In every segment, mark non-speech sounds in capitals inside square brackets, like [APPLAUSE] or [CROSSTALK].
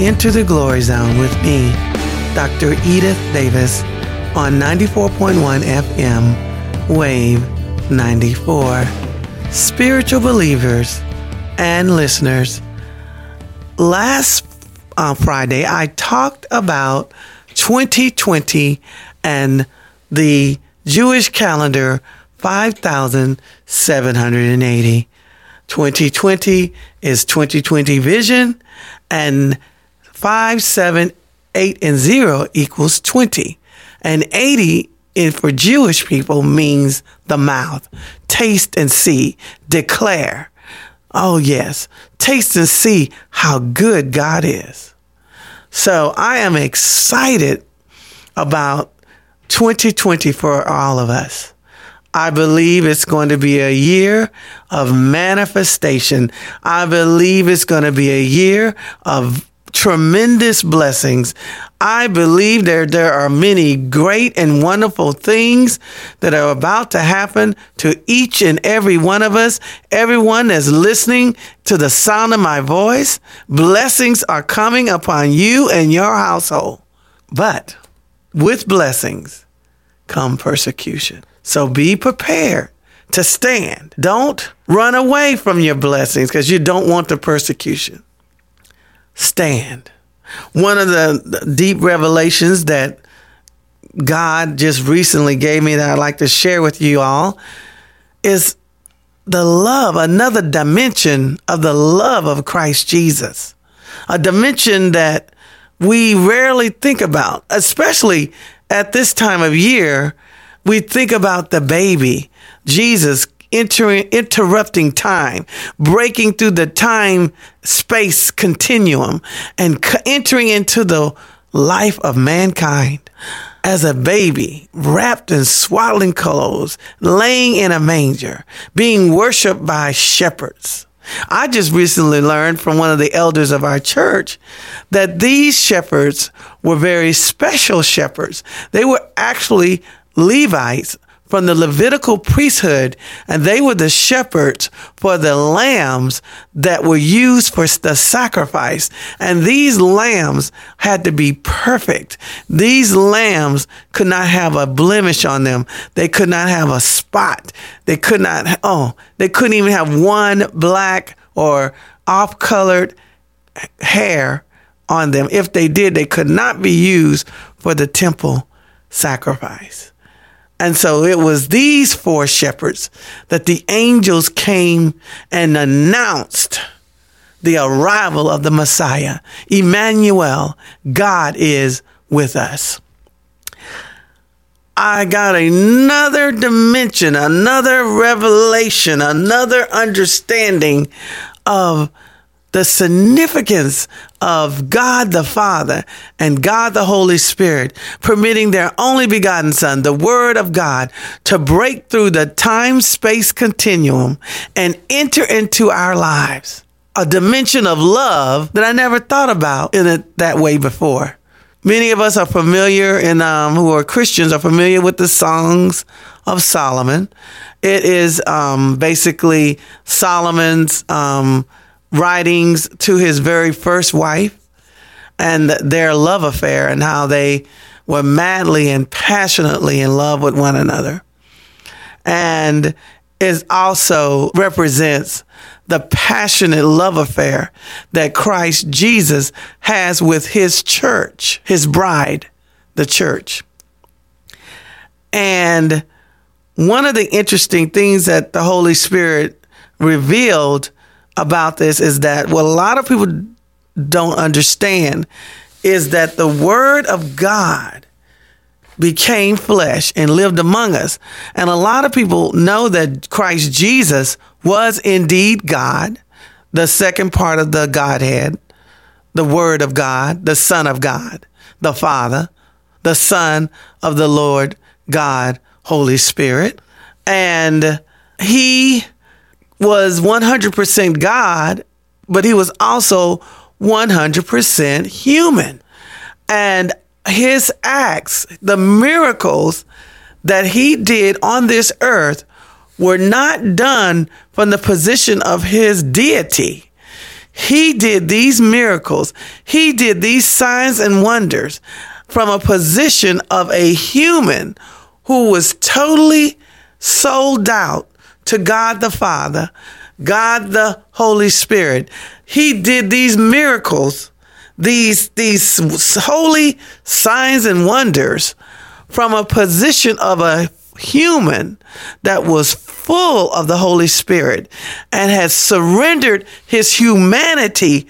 Enter the Glory Zone with me, Dr. Edith Davis, on 94.1 FM, Wave 94. Spiritual believers and listeners, last uh, Friday I talked about 2020 and the Jewish calendar 5780. 2020 is 2020 vision, and 5, 7, 8, and 0 equals 20. And 80 in, for Jewish people means the mouth. Taste and see, declare. Oh, yes. Taste and see how good God is. So I am excited about 2020 for all of us. I believe it's going to be a year of manifestation. I believe it's going to be a year of tremendous blessings. I believe there, there are many great and wonderful things that are about to happen to each and every one of us. Everyone that's listening to the sound of my voice, blessings are coming upon you and your household. But with blessings come persecution. So be prepared to stand. Don't run away from your blessings because you don't want the persecution. Stand. One of the deep revelations that God just recently gave me that I'd like to share with you all is the love, another dimension of the love of Christ Jesus. A dimension that we rarely think about, especially at this time of year we think about the baby, Jesus entering, interrupting time, breaking through the time space continuum and entering into the life of mankind as a baby, wrapped in swaddling clothes, laying in a manger, being worshiped by shepherds. I just recently learned from one of the elders of our church that these shepherds were very special shepherds. They were actually Levites from the Levitical priesthood, and they were the shepherds for the lambs that were used for the sacrifice. And these lambs had to be perfect. These lambs could not have a blemish on them. They could not have a spot. They could not, oh, they couldn't even have one black or off colored hair on them. If they did, they could not be used for the temple sacrifice. And so it was these four shepherds that the angels came and announced the arrival of the Messiah. Emmanuel, God is with us. I got another dimension, another revelation, another understanding of the significance of God the Father and God the Holy Spirit permitting their only begotten Son, the Word of God, to break through the time space continuum and enter into our lives. A dimension of love that I never thought about in it that way before. Many of us are familiar and um, who are Christians are familiar with the songs of Solomon. It is um, basically Solomon's um, writings to his very first wife and their love affair and how they were madly and passionately in love with one another. And it also represents the passionate love affair that Christ Jesus has with his church, his bride, the church. And one of the interesting things that the Holy Spirit revealed about this is that what a lot of people don't understand is that the Word of God became flesh and lived among us. And a lot of people know that Christ Jesus was indeed God, the second part of the Godhead, the Word of God, the Son of God, the Father, the Son of the Lord God, Holy Spirit. And He was 100% God, but he was also 100% human. And his acts, the miracles that he did on this earth, were not done from the position of his deity. he did these miracles, he did these signs and wonders from a position of a human who was totally sold out to God the Father, God the Holy Spirit. He did these miracles, these, these holy signs and wonders from a position of a human that was full of the Holy Spirit and had surrendered his humanity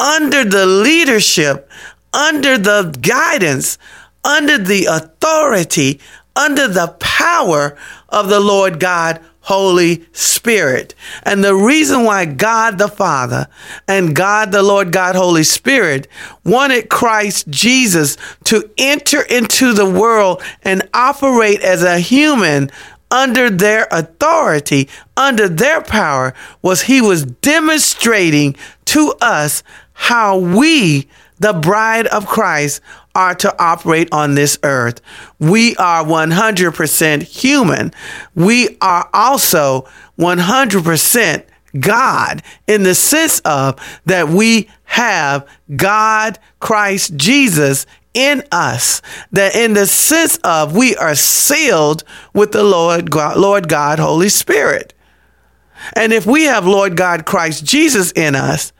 under the leadership, under the guidance, under the authority, under the power of the Lord God Holy Spirit. And the reason why God the Father and God the Lord God Holy Spirit wanted Christ Jesus to enter into the world and operate as a human under their authority, under their power, was he was demonstrating to us how we, the bride of Christ, are to operate on this earth. We are 100% human. We are also 100% God in the sense of that we have God, Christ Jesus in us. That in the sense of we are sealed with the Lord God, Lord God, Holy Spirit. And if we have Lord God, Christ Jesus in us,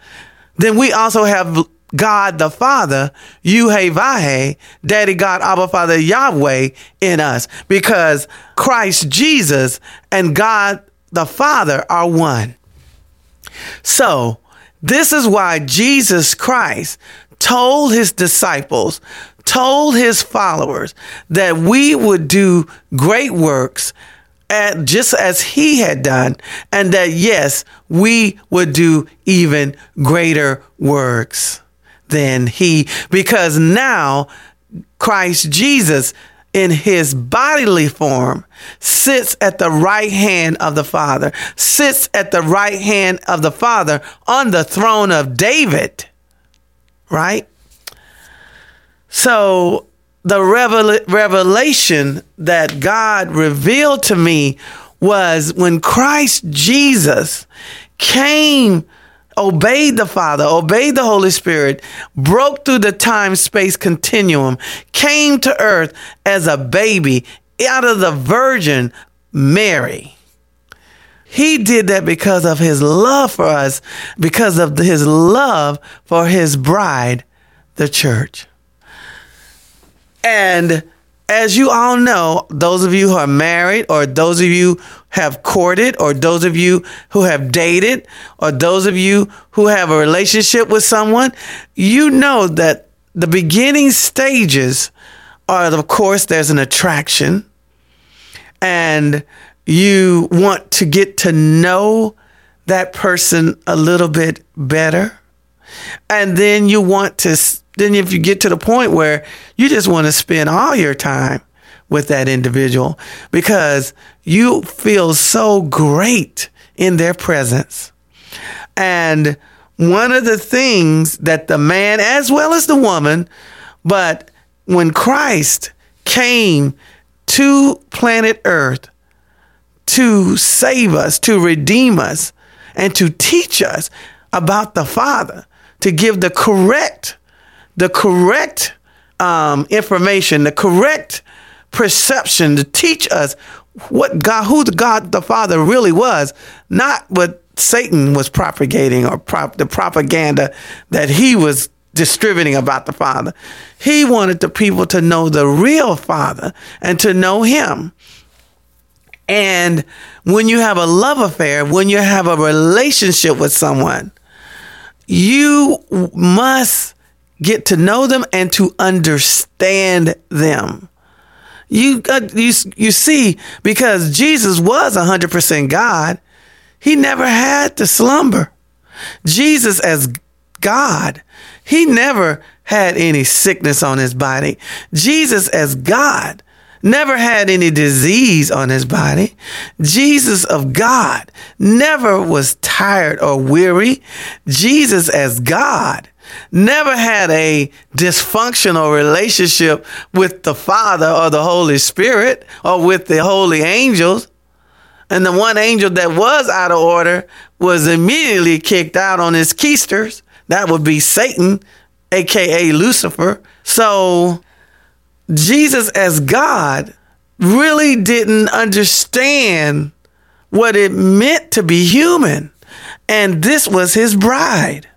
then we also have God the Father, Yuhe Daddy God, Abba Father Yahweh in us because Christ Jesus and God the Father are one. So, this is why Jesus Christ told his disciples, told his followers that we would do great works at, just as he had done, and that yes, we would do even greater works than he, because now Christ Jesus in his bodily form sits at the right hand of the Father, sits at the right hand of the Father on the throne of David, right? So the revel- revelation that God revealed to me was when Christ Jesus came obeyed the Father, obeyed the Holy Spirit, broke through the time space continuum, came to earth as a baby out of the Virgin Mary. He did that because of his love for us, because of his love for his bride, the church. And as you all know, those of you who are married, or those of you have courted, or those of you who have dated, or those of you who have a relationship with someone, you know that the beginning stages are, of course, there's an attraction, and you want to get to know that person a little bit better. And then you want to then if you get to the point where you just want to spend all your time with that individual because you feel so great in their presence. And one of the things that the man, as well as the woman, but when Christ came to planet Earth to save us, to redeem us, and to teach us about the Father, to give the correct the correct um, information, the correct perception to teach us what God, who the God the Father really was, not what Satan was propagating or prop, the propaganda that he was distributing about the Father. He wanted the people to know the real Father and to know Him. And when you have a love affair, when you have a relationship with someone, you must get to know them and to understand them. You, uh, you, you see, because Jesus was 100% God, he never had to slumber. Jesus, as God, he never had any sickness on his body. Jesus, as God, never had any disease on his body. Jesus of God never was tired or weary. Jesus, as God, never had a dysfunctional relationship with the Father or the Holy Spirit or with the holy angels. And the one angel that was out of order was immediately kicked out on his keisters. That would be Satan, aka Lucifer. So Jesus, as God, really didn't understand what it meant to be human. And this was his bride.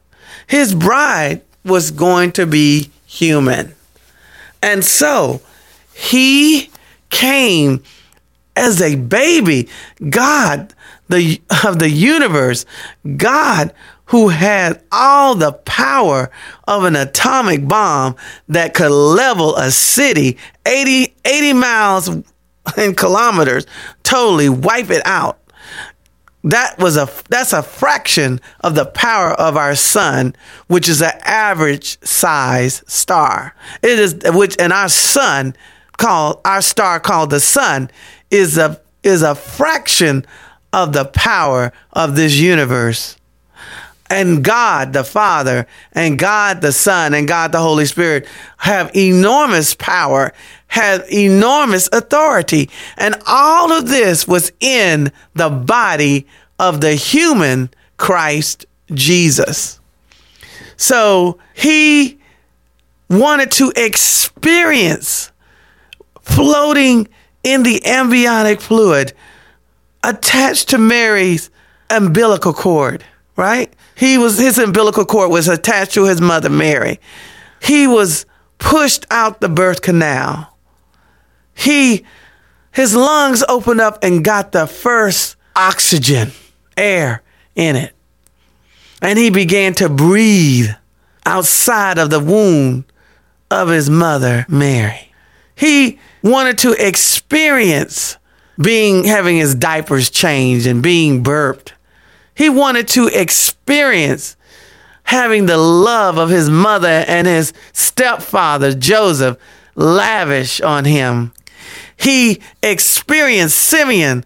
His bride was going to be human. And so he came as a baby. God, the of the universe, God who had all the power of an atomic bomb that could level a city 80, 80 miles in kilometers, totally wipe it out. That was a that's a fraction of the power of our sun, which is an average size star. It is which and our sun called our star called the sun is a is a fraction of the power of this universe. And God the Father and God the Son and God the Holy Spirit have enormous power, have enormous authority. And all of this was in the body of the human Christ Jesus. So he wanted to experience floating in the amniotic fluid attached to Mary's umbilical cord, right? He was his umbilical cord was attached to his mother Mary. He was pushed out the birth canal. He his lungs opened up and got the first oxygen, air in it. And he began to breathe outside of the womb of his mother Mary. He wanted to experience being having his diapers changed and being burped. He wanted to experience having the love of his mother and his stepfather Joseph lavish on him. He experienced Simeon,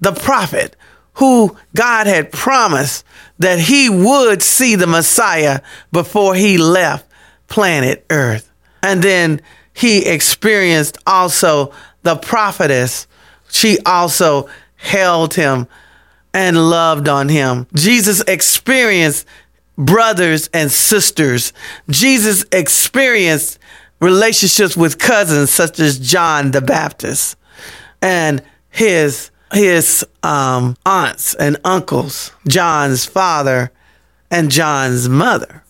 the prophet, who God had promised that he would see the Messiah before he left planet Earth. And then he experienced also the prophetess. She also held him and loved on him. Jesus experienced brothers and sisters. Jesus experienced relationships with cousins such as John the Baptist and his his um, aunts and uncles, John's father and John's mother,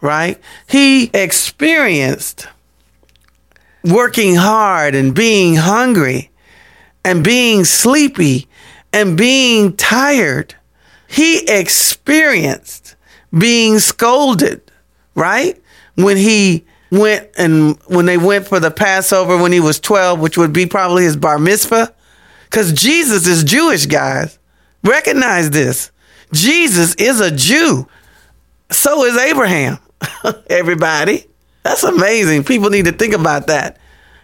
right? He experienced working hard and being hungry and being sleepy and being tired. He experienced being scolded, right? When he went and when they went for the Passover when he was 12, which would be probably his bar mitzvah, because Jesus is Jewish, guys. Recognize this. Jesus is a Jew. So is Abraham. [LAUGHS] Everybody. That's amazing. People need to think about that.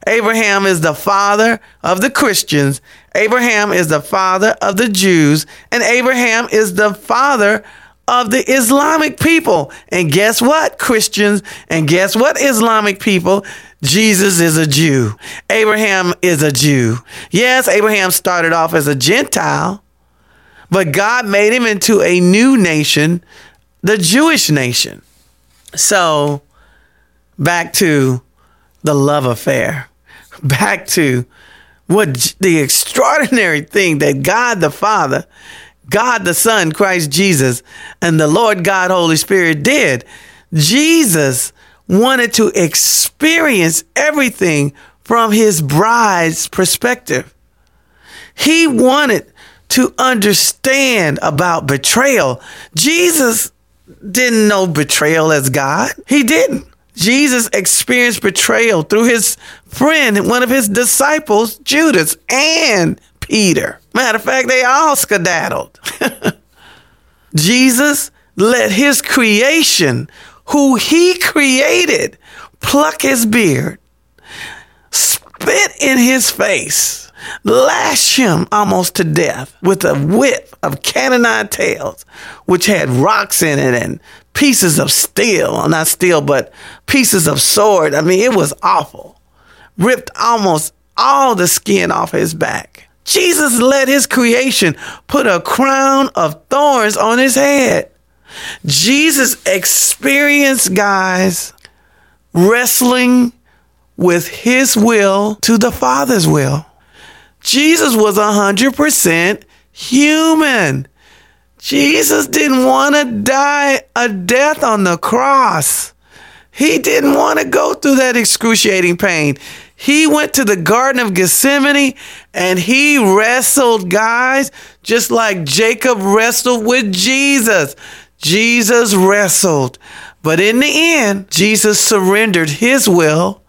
Abraham is the father of the Christians. Abraham is the father of the Jews. And Abraham is the father of the Islamic people. And guess what, Christians? And guess what, Islamic people? Jesus is a Jew. Abraham is a Jew. Yes, Abraham started off as a Gentile, but God made him into a new nation, the Jewish nation. So, back to the love affair, [LAUGHS] back to what the extraordinary thing that God the Father, God the Son, Christ Jesus, and the Lord God Holy Spirit did. Jesus wanted to experience everything from his bride's perspective. He wanted to understand about betrayal. Jesus didn't know betrayal as God. He didn't. Jesus experienced betrayal through his friend, one of his disciples, Judas, and Peter. Matter of fact, they all skedaddled. [LAUGHS] Jesus let his creation, who he created, pluck his beard, spit in his face, lash him almost to death with a whip of cat-o'-nine-tails, which had rocks in it and pieces of steel, not steel, but pieces of sword. I mean, it was awful. Ripped almost all the skin off his back. Jesus let his creation put a crown of thorns on his head. Jesus experienced, guys, wrestling with his will to the Father's will. Jesus was 100% human. Jesus didn't want to die a death on the cross. He didn't want to go through that excruciating pain. He went to the Garden of Gethsemane and he wrestled, guys, just like Jacob wrestled with Jesus. Jesus wrestled. But in the end, Jesus surrendered his will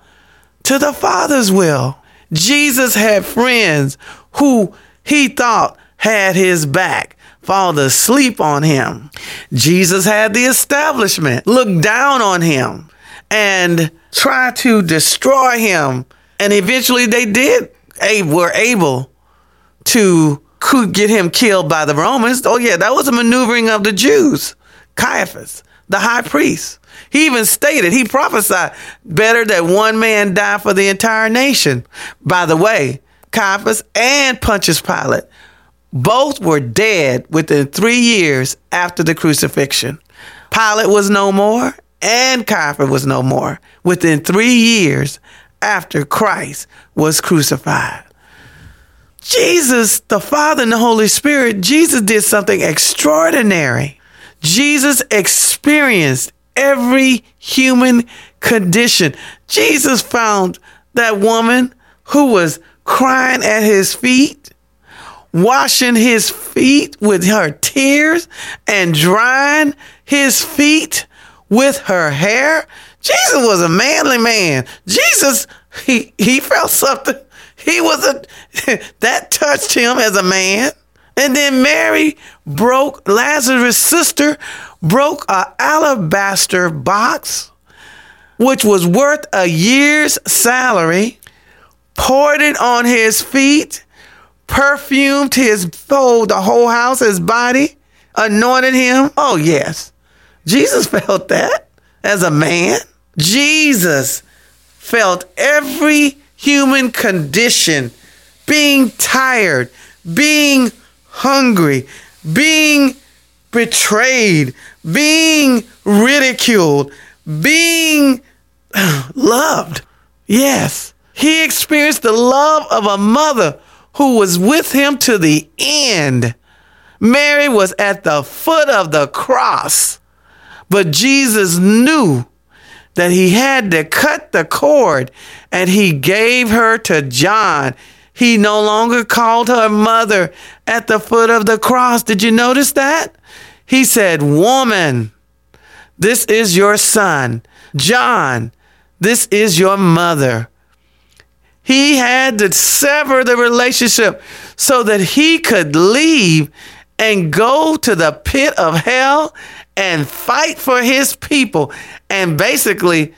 to the Father's will. Jesus had friends who he thought had his back fall asleep on him. Jesus had the establishment look down on him and try to destroy him. And eventually they did, were able to get him killed by the Romans. Oh, yeah, that was a maneuvering of the Jews. Caiaphas, the high priest. He even stated, he prophesied, better that one man die for the entire nation. By the way, Caiaphas and Pontius Pilate both were dead within three years after the crucifixion. Pilate was no more, and Caiaphas was no more within three years after Christ was crucified. Jesus, the Father and the Holy Spirit, Jesus did something extraordinary. Jesus experienced every human condition. Jesus found that woman who was crying at his feet, washing his feet with her tears, and drying his feet with her hair. Jesus was a manly man. Jesus, he, he felt something. He was a, [LAUGHS] that touched him as a man. And then Mary broke, Lazarus' sister broke a alabaster box, which was worth a year's salary, poured it on his feet, perfumed his whole, the whole house, his body, anointed him. Oh, yes. Jesus [LAUGHS] felt that as a man. Jesus felt every human condition being tired, being hungry, being betrayed, being ridiculed, being [CLEARS THROAT] loved. Yes, he experienced the love of a mother who was with him to the end. Mary was at the foot of the cross, but Jesus knew that he had to cut the cord and he gave her to John. He no longer called her mother at the foot of the cross. Did you notice that? He said, Woman, this is your son. John, this is your mother. He had to sever the relationship so that he could leave and go to the pit of hell and fight for his people and basically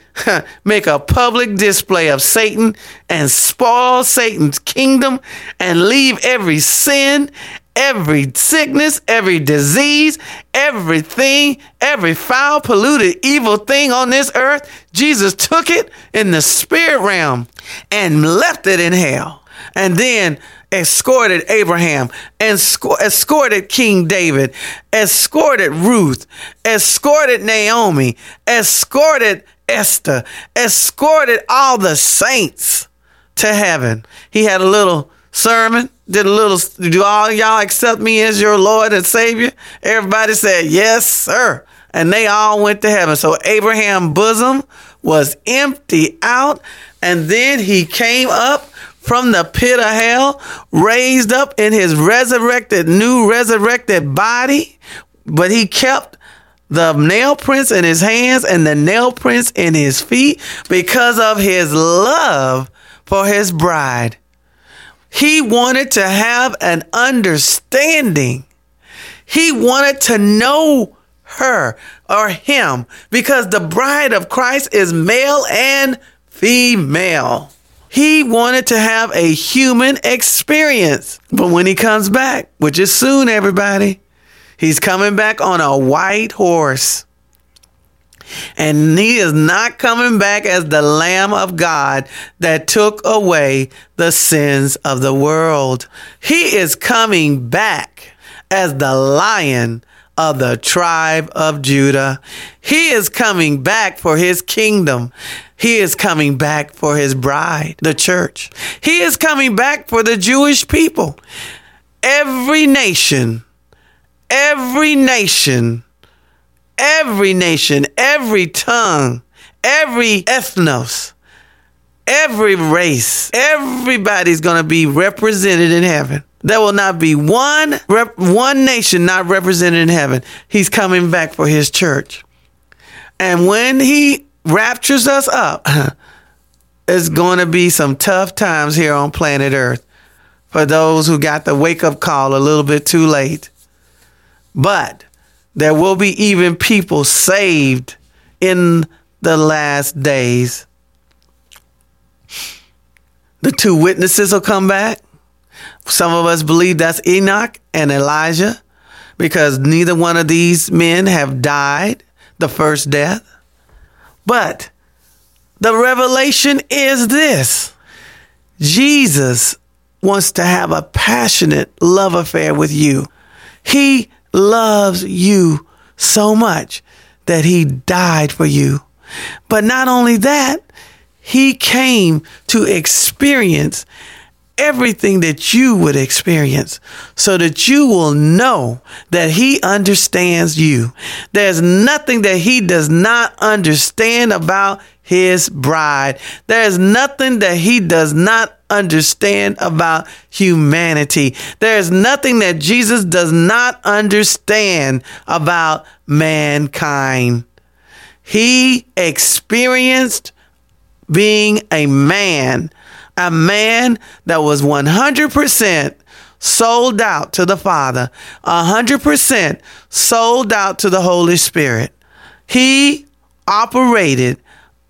make a public display of Satan and spoil Satan's kingdom and leave every sin, every sickness, every disease, everything, every foul, polluted, evil thing on this earth. Jesus took it in the spirit realm and left it in hell. And then escorted Abraham, and escorted King David, escorted Ruth, escorted Naomi, escorted Esther, escorted all the saints to heaven. He had a little sermon, did a little, do all y'all accept me as your Lord and Savior? Everybody said, yes, sir. And they all went to heaven. So Abraham's bosom was empty out. And then he came up from the pit of hell, raised up in his resurrected, new resurrected body, but he kept the nail prints in his hands and the nail prints in his feet because of his love for his bride. He wanted to have an understanding. He wanted to know her or him because the bride of Christ is male and female. He wanted to have a human experience. But when he comes back, which is soon, everybody, he's coming back on a white horse. And he is not coming back as the Lamb of God that took away the sins of the world. He is coming back as the Lion of the tribe of Judah. He is coming back for his kingdom. He is coming back for his bride, the church. He is coming back for the Jewish people. Every nation, every nation every nation, every tongue, every ethnos, every race, everybody's going to be represented in heaven. There will not be one rep- one nation not represented in heaven. He's coming back for his church. And when he raptures us up, [LAUGHS] it's going to be some tough times here on planet Earth for those who got the wake up call a little bit too late. But there will be even people saved in the last days. The two witnesses will come back. Some of us believe that's Enoch and Elijah because neither one of these men have died the first death. But the revelation is this Jesus wants to have a passionate love affair with you. He loves you so much that he died for you. But not only that, he came to experience everything that you would experience so that you will know that he understands you. There's nothing that he does not understand about his bride. There's nothing that he does not understand about humanity. There's nothing that Jesus does not understand about mankind. He experienced being a man, a man that was 100% sold out to the Father, 100% sold out to the Holy Spirit. He operated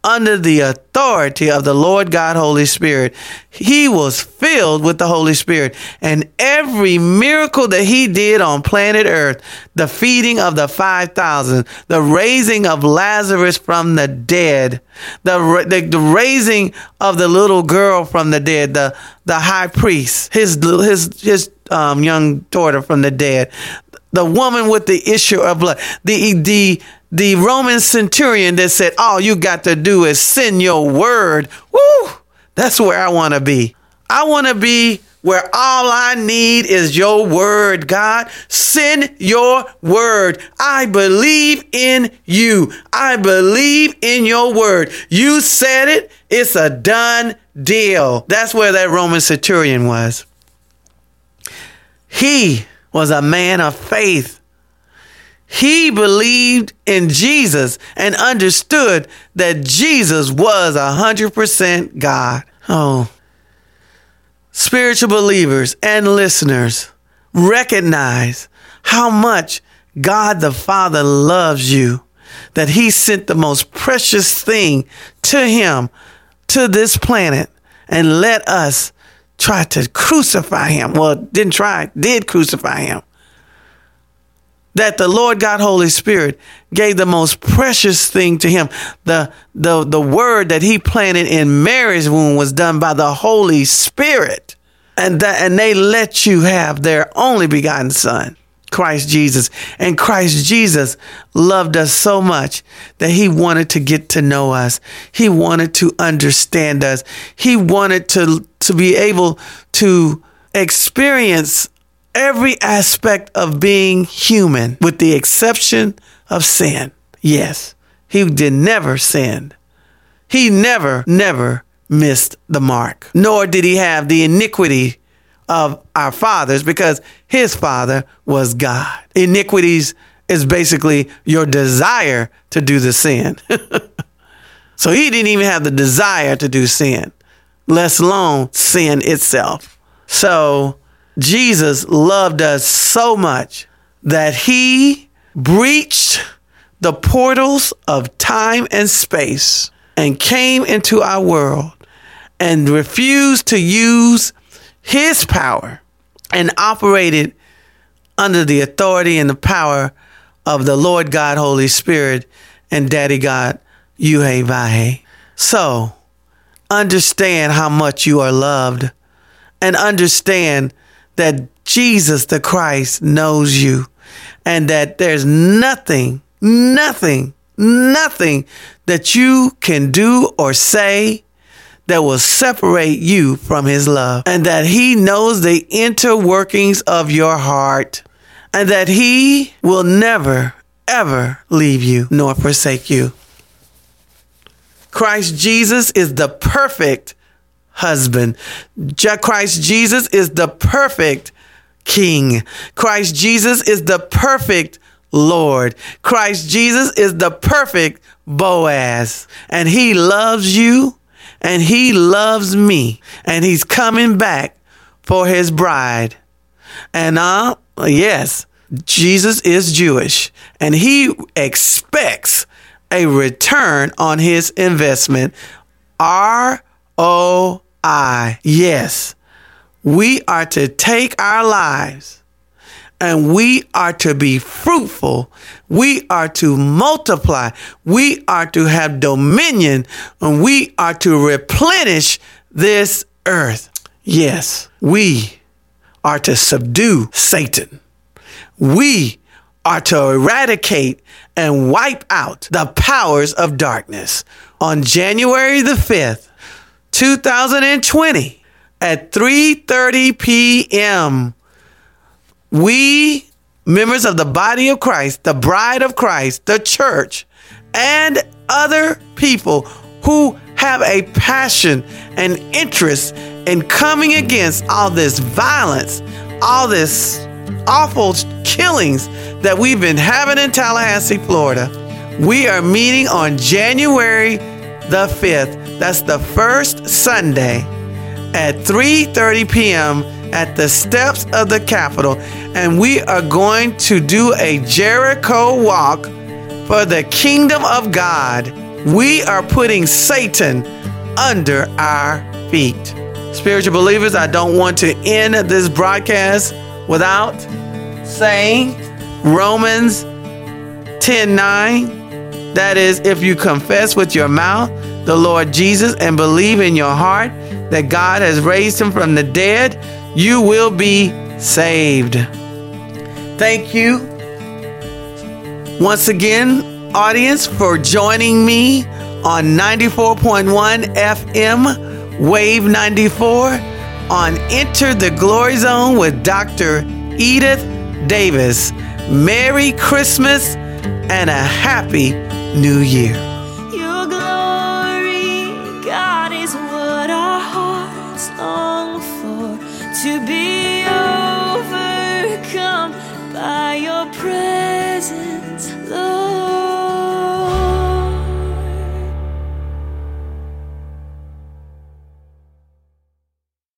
under the authority of the Lord God Holy Spirit. He was filled with the Holy Spirit. And every miracle that he did on planet Earth, the feeding of the 5,000, the raising of Lazarus from the dead, the, the, the, raising of the little girl from the dead, the, the high priest, his, his, his um, young daughter from the dead, the woman with the issue of blood, the, the, the Roman centurion that said, All you got to do is send your word. Woo! That's where I want to be. I want to be where all I need is your word, God. Send your word. I believe in you. I believe in your word. You said it. It's a done deal. That's where that Roman centurion was. He was a man of faith. He believed in Jesus and understood that Jesus was 100% God. Oh, spiritual believers and listeners, recognize how much God the Father loves you, that He sent the most precious thing to Him, to this planet, and let us try to crucify Him. Well, didn't try, did crucify Him that the Lord God Holy Spirit gave the most precious thing to him. The, the, the word that he planted in Mary's womb was done by the Holy Spirit. And that, and they let you have their only begotten son, Christ Jesus. And Christ Jesus loved us so much that he wanted to get to know us. He wanted to understand us. He wanted to, to be able to experience every aspect of being human with the exception of sin. Yes, he did never sin. He never, never missed the mark, nor did he have the iniquity of our fathers because his father was God. Iniquities is basically your desire to do the sin. [LAUGHS] so he didn't even have the desire to do sin, let alone sin itself. So Jesus loved us so much that he breached the portals of time and space and came into our world and refused to use his power and operated under the authority and the power of the Lord God, Holy Spirit, and Daddy God Yuhe Vahe. So, understand how much you are loved and understand that Jesus the Christ knows you and that there's nothing, nothing, nothing that you can do or say that will separate you from his love and that he knows the inner workings of your heart and that he will never ever leave you nor forsake you. Christ Jesus is the perfect husband. Christ Jesus is the perfect king. Christ Jesus is the perfect Lord. Christ Jesus is the perfect Boaz. And he loves you and he loves me. And he's coming back for his bride. And uh, yes, Jesus is Jewish and he expects a return on his investment. R O I. Yes, we are to take our lives and we are to be fruitful. We are to multiply. We are to have dominion and we are to replenish this earth. Yes, we are to subdue Satan. We are to eradicate and wipe out the powers of darkness. On January the 5th, 2020 at 3:30 p.m. We members of the body of Christ, the bride of Christ, the church, and other people who have a passion and interest in coming against all this violence, all this awful killings that we've been having in Tallahassee, Florida. We are meeting on January the 5th. That's the first Sunday at 3:30 p.m. at the steps of the Capitol and we are going to do a Jericho walk for the kingdom of God. We are putting Satan under our feet. Spiritual believers, I don't want to end this broadcast without saying Romans 10 9. That is, if you confess with your mouth the Lord Jesus and believe in your heart that God has raised him from the dead, you will be saved. Thank you once again, audience, for joining me on 94.1 FM, Wave 94, on Enter the Glory Zone with Dr. Edith Davis. Merry Christmas and a Happy new year. Your glory, God, is what our hearts long for to be overcome by your presence, Lord.